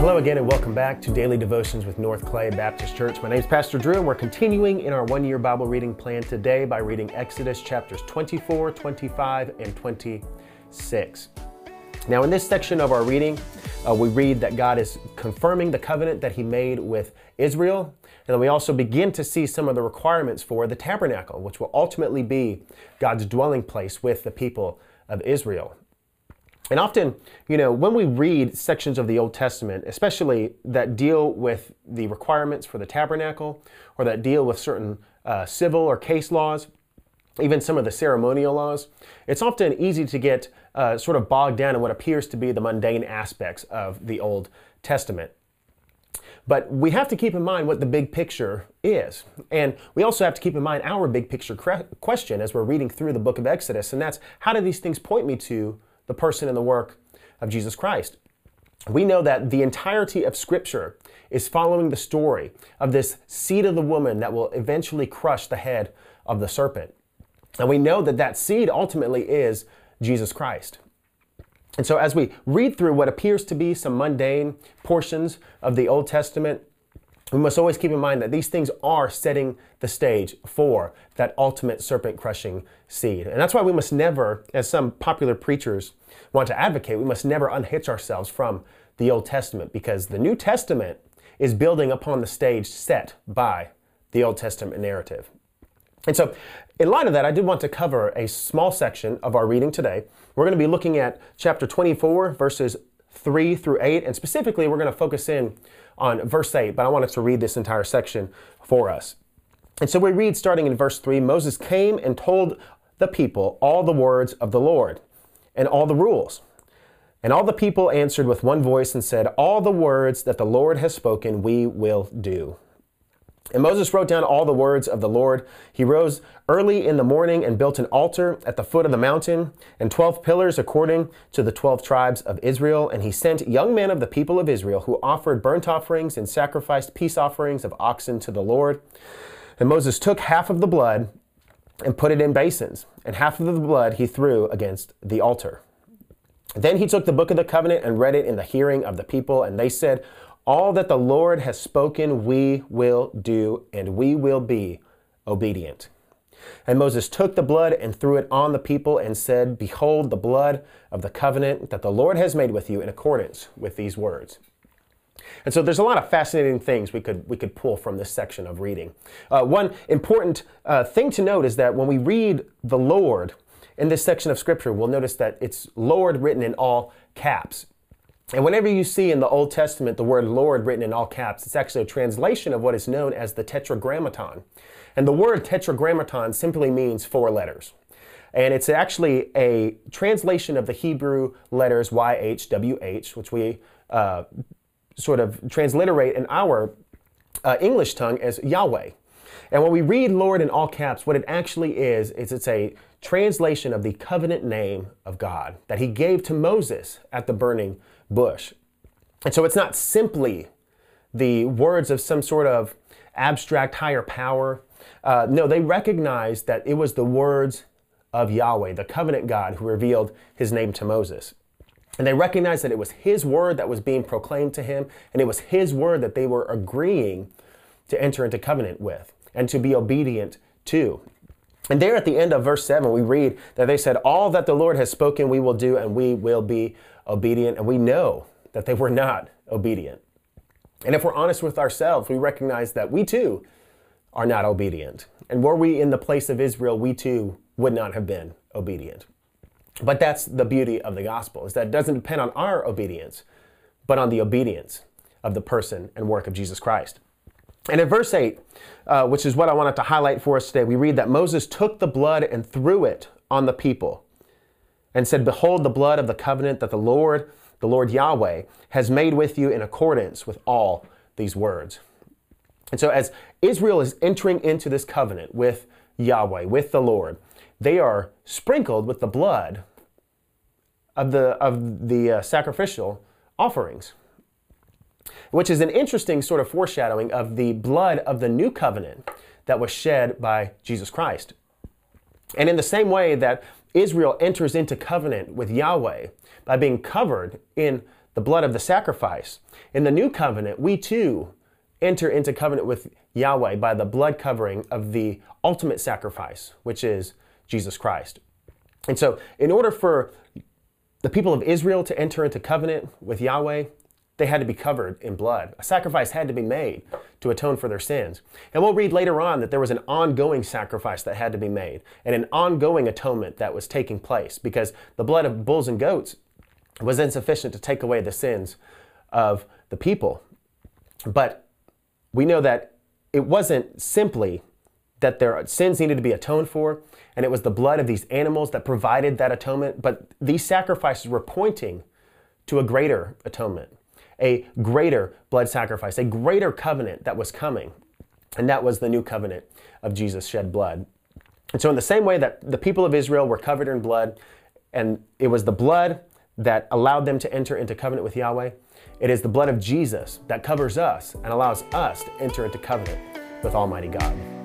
Hello again, and welcome back to Daily Devotions with North Clay Baptist Church. My name is Pastor Drew, and we're continuing in our one year Bible reading plan today by reading Exodus chapters 24, 25, and 26. Now, in this section of our reading, uh, we read that God is confirming the covenant that He made with Israel. And then we also begin to see some of the requirements for the tabernacle, which will ultimately be God's dwelling place with the people of Israel. And often, you know, when we read sections of the Old Testament, especially that deal with the requirements for the tabernacle or that deal with certain uh, civil or case laws, even some of the ceremonial laws, it's often easy to get uh, sort of bogged down in what appears to be the mundane aspects of the Old Testament. But we have to keep in mind what the big picture is. And we also have to keep in mind our big picture question as we're reading through the book of Exodus, and that's how do these things point me to the person and the work of Jesus Christ. We know that the entirety of Scripture is following the story of this seed of the woman that will eventually crush the head of the serpent. And we know that that seed ultimately is Jesus Christ. And so, as we read through what appears to be some mundane portions of the Old Testament, we must always keep in mind that these things are setting the stage for that ultimate serpent crushing seed. And that's why we must never, as some popular preachers want to advocate, we must never unhitch ourselves from the Old Testament because the New Testament is building upon the stage set by the Old Testament narrative. And so, in light of that, I did want to cover a small section of our reading today. We're going to be looking at chapter 24, verses 3 through 8, and specifically, we're going to focus in on verse 8, but I wanted to read this entire section for us. And so we read starting in verse 3 Moses came and told the people all the words of the Lord and all the rules. And all the people answered with one voice and said, All the words that the Lord has spoken, we will do. And Moses wrote down all the words of the Lord. He rose early in the morning and built an altar at the foot of the mountain and 12 pillars according to the 12 tribes of Israel. And he sent young men of the people of Israel who offered burnt offerings and sacrificed peace offerings of oxen to the Lord. And Moses took half of the blood and put it in basins, and half of the blood he threw against the altar. Then he took the book of the covenant and read it in the hearing of the people, and they said, all that the Lord has spoken, we will do, and we will be obedient. And Moses took the blood and threw it on the people and said, Behold, the blood of the covenant that the Lord has made with you in accordance with these words. And so there's a lot of fascinating things we could, we could pull from this section of reading. Uh, one important uh, thing to note is that when we read the Lord in this section of Scripture, we'll notice that it's Lord written in all caps. And whenever you see in the Old Testament the word Lord written in all caps, it's actually a translation of what is known as the Tetragrammaton. And the word Tetragrammaton simply means four letters. And it's actually a translation of the Hebrew letters YHWH, which we uh, sort of transliterate in our uh, English tongue as Yahweh. And when we read Lord in all caps, what it actually is, is it's a translation of the covenant name of God that he gave to Moses at the burning bush. And so it's not simply the words of some sort of abstract higher power. Uh, no, they recognized that it was the words of Yahweh, the covenant God, who revealed his name to Moses. And they recognized that it was his word that was being proclaimed to him, and it was his word that they were agreeing to enter into covenant with and to be obedient to. And there at the end of verse 7, we read that they said, All that the Lord has spoken, we will do, and we will be obedient. And we know that they were not obedient. And if we're honest with ourselves, we recognize that we too are not obedient. And were we in the place of Israel, we too would not have been obedient. But that's the beauty of the gospel, is that it doesn't depend on our obedience, but on the obedience of the person and work of Jesus Christ. And in verse 8, uh, which is what I wanted to highlight for us today, we read that Moses took the blood and threw it on the people and said, Behold the blood of the covenant that the Lord, the Lord Yahweh, has made with you in accordance with all these words. And so, as Israel is entering into this covenant with Yahweh, with the Lord, they are sprinkled with the blood of the, of the uh, sacrificial offerings which is an interesting sort of foreshadowing of the blood of the new covenant that was shed by Jesus Christ. And in the same way that Israel enters into covenant with Yahweh by being covered in the blood of the sacrifice. In the new covenant, we too enter into covenant with Yahweh by the blood covering of the ultimate sacrifice, which is Jesus Christ. And so, in order for the people of Israel to enter into covenant with Yahweh, they had to be covered in blood. A sacrifice had to be made to atone for their sins. And we'll read later on that there was an ongoing sacrifice that had to be made and an ongoing atonement that was taking place because the blood of bulls and goats was insufficient to take away the sins of the people. But we know that it wasn't simply that their sins needed to be atoned for, and it was the blood of these animals that provided that atonement, but these sacrifices were pointing to a greater atonement, a greater blood sacrifice, a greater covenant that was coming. And that was the new covenant of Jesus shed blood. And so, in the same way that the people of Israel were covered in blood, and it was the blood that allowed them to enter into covenant with Yahweh, it is the blood of Jesus that covers us and allows us to enter into covenant with Almighty God.